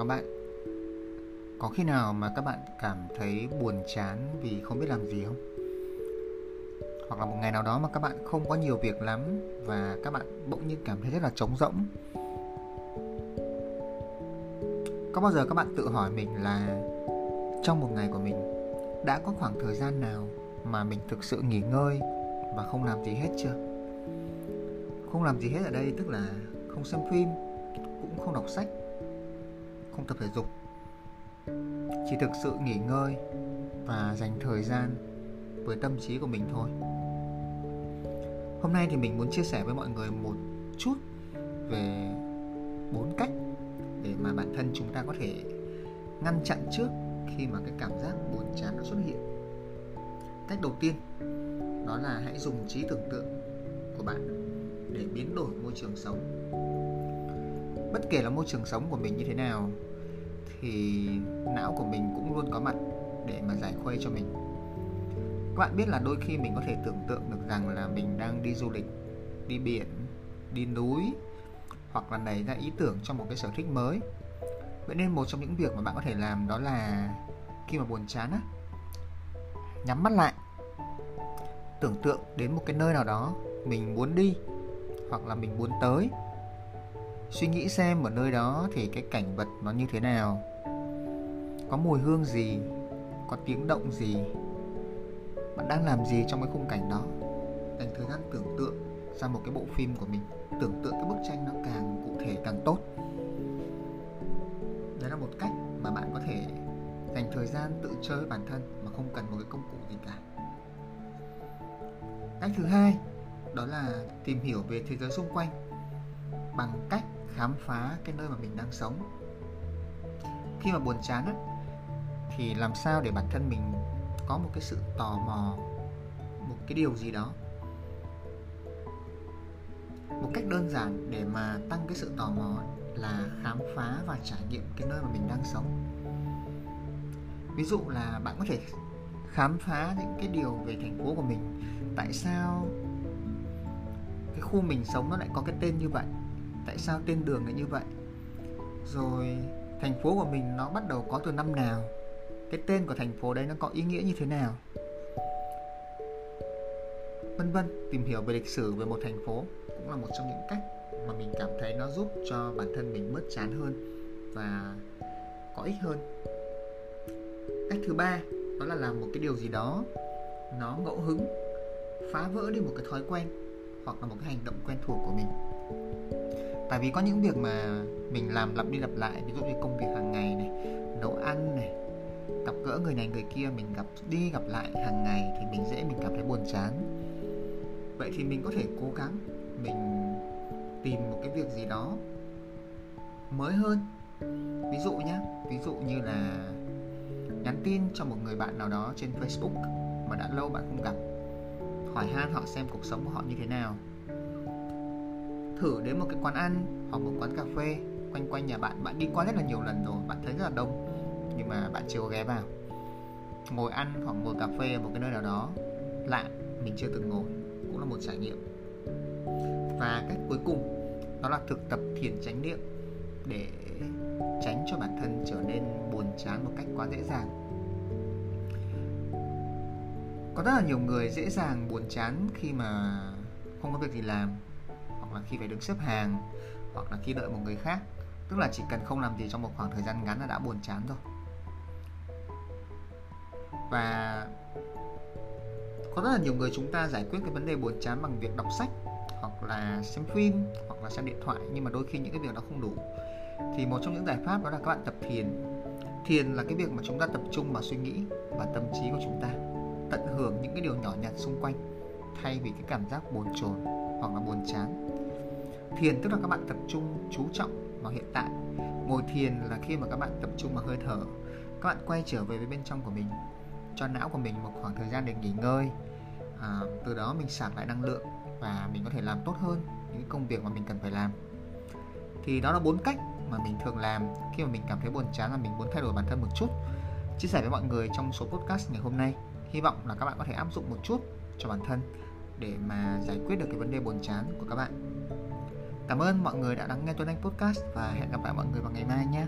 các bạn Có khi nào mà các bạn cảm thấy buồn chán vì không biết làm gì không? Hoặc là một ngày nào đó mà các bạn không có nhiều việc lắm Và các bạn bỗng nhiên cảm thấy rất là trống rỗng Có bao giờ các bạn tự hỏi mình là Trong một ngày của mình Đã có khoảng thời gian nào mà mình thực sự nghỉ ngơi Và không làm gì hết chưa? Không làm gì hết ở đây tức là không xem phim, Cũng không đọc sách không tập thể dục. Chỉ thực sự nghỉ ngơi và dành thời gian với tâm trí của mình thôi. Hôm nay thì mình muốn chia sẻ với mọi người một chút về bốn cách để mà bản thân chúng ta có thể ngăn chặn trước khi mà cái cảm giác buồn chán nó xuất hiện. Cách đầu tiên, đó là hãy dùng trí tưởng tượng của bạn để biến đổi môi trường sống bất kể là môi trường sống của mình như thế nào, thì não của mình cũng luôn có mặt để mà giải khuây cho mình. Các bạn biết là đôi khi mình có thể tưởng tượng được rằng là mình đang đi du lịch, đi biển, đi núi, hoặc là nảy ra ý tưởng cho một cái sở thích mới. Vậy nên một trong những việc mà bạn có thể làm đó là khi mà buồn chán á, nhắm mắt lại, tưởng tượng đến một cái nơi nào đó mình muốn đi, hoặc là mình muốn tới suy nghĩ xem ở nơi đó thì cái cảnh vật nó như thế nào. Có mùi hương gì? Có tiếng động gì? Bạn đang làm gì trong cái khung cảnh đó? Dành thời gian tưởng tượng ra một cái bộ phim của mình, tưởng tượng cái bức tranh nó càng cụ thể càng tốt. Đấy là một cách mà bạn có thể dành thời gian tự chơi với bản thân mà không cần một cái công cụ gì cả. Cách thứ hai, đó là tìm hiểu về thế giới xung quanh bằng cách khám phá cái nơi mà mình đang sống. Khi mà buồn chán á, thì làm sao để bản thân mình có một cái sự tò mò, một cái điều gì đó? Một cách đơn giản để mà tăng cái sự tò mò là khám phá và trải nghiệm cái nơi mà mình đang sống. Ví dụ là bạn có thể khám phá những cái điều về thành phố của mình. Tại sao cái khu mình sống nó lại có cái tên như vậy? Tại sao tên đường lại như vậy? Rồi, thành phố của mình nó bắt đầu có từ năm nào? Cái tên của thành phố đấy nó có ý nghĩa như thế nào? Vân vân, tìm hiểu về lịch sử về một thành phố cũng là một trong những cách mà mình cảm thấy nó giúp cho bản thân mình bớt chán hơn và có ích hơn. Cách thứ ba, đó là làm một cái điều gì đó nó ngẫu hứng, phá vỡ đi một cái thói quen hoặc là một cái hành động quen thuộc của mình tại vì có những việc mà mình làm lặp đi lặp lại, ví dụ như công việc hàng ngày này, nấu ăn này, gặp gỡ người này người kia, mình gặp đi gặp lại hàng ngày thì mình dễ, mình cảm thấy buồn chán. Vậy thì mình có thể cố gắng mình tìm một cái việc gì đó mới hơn. Ví dụ nhé ví dụ như là nhắn tin cho một người bạn nào đó trên facebook mà đã lâu bạn không gặp, hỏi han họ xem cuộc sống của họ như thế nào thử đến một cái quán ăn hoặc một quán cà phê quanh quanh nhà bạn. Bạn đi qua rất là nhiều lần rồi, bạn thấy rất là đông. Nhưng mà bạn chưa có ghé vào. Ngồi ăn hoặc ngồi cà phê ở một cái nơi nào đó lạ, mình chưa từng ngồi, cũng là một trải nghiệm. Và cách cuối cùng, đó là thực tập thiền chánh niệm để tránh cho bản thân trở nên buồn chán một cách quá dễ dàng. Có rất là nhiều người dễ dàng buồn chán khi mà không có việc gì làm hoặc là khi phải đứng xếp hàng hoặc là khi đợi một người khác. Tức là chỉ cần không làm gì trong một khoảng thời gian ngắn là đã buồn chán rồi. Và có rất là nhiều người chúng ta giải quyết cái vấn đề buồn chán bằng việc đọc sách, hoặc là xem phim, hoặc là xem điện thoại, nhưng mà đôi khi những cái việc đó không đủ. Thì một trong những giải pháp đó là các bạn tập thiền. Thiền là cái việc mà chúng ta tập trung vào suy nghĩ và tâm trí của chúng ta, tận hưởng những cái điều nhỏ nhặt xung quanh, thay vì cái cảm giác bồn chồn hoặc là buồn chán thiền tức là các bạn tập trung chú trọng vào hiện tại. Ngồi thiền là khi mà các bạn tập trung vào hơi thở. Các bạn quay trở về với bên trong của mình cho não của mình một khoảng thời gian để nghỉ ngơi. À, từ đó mình sạc lại năng lượng và mình có thể làm tốt hơn những công việc mà mình cần phải làm. Thì đó là bốn cách mà mình thường làm khi mà mình cảm thấy buồn chán là mình muốn thay đổi bản thân một chút. Chia sẻ với mọi người trong số podcast ngày hôm nay. Hy vọng là các bạn có thể áp dụng một chút cho bản thân để mà giải quyết được cái vấn đề buồn chán của các bạn cảm ơn mọi người đã lắng nghe Tuấn Anh Podcast và hẹn gặp lại mọi người vào ngày mai nhé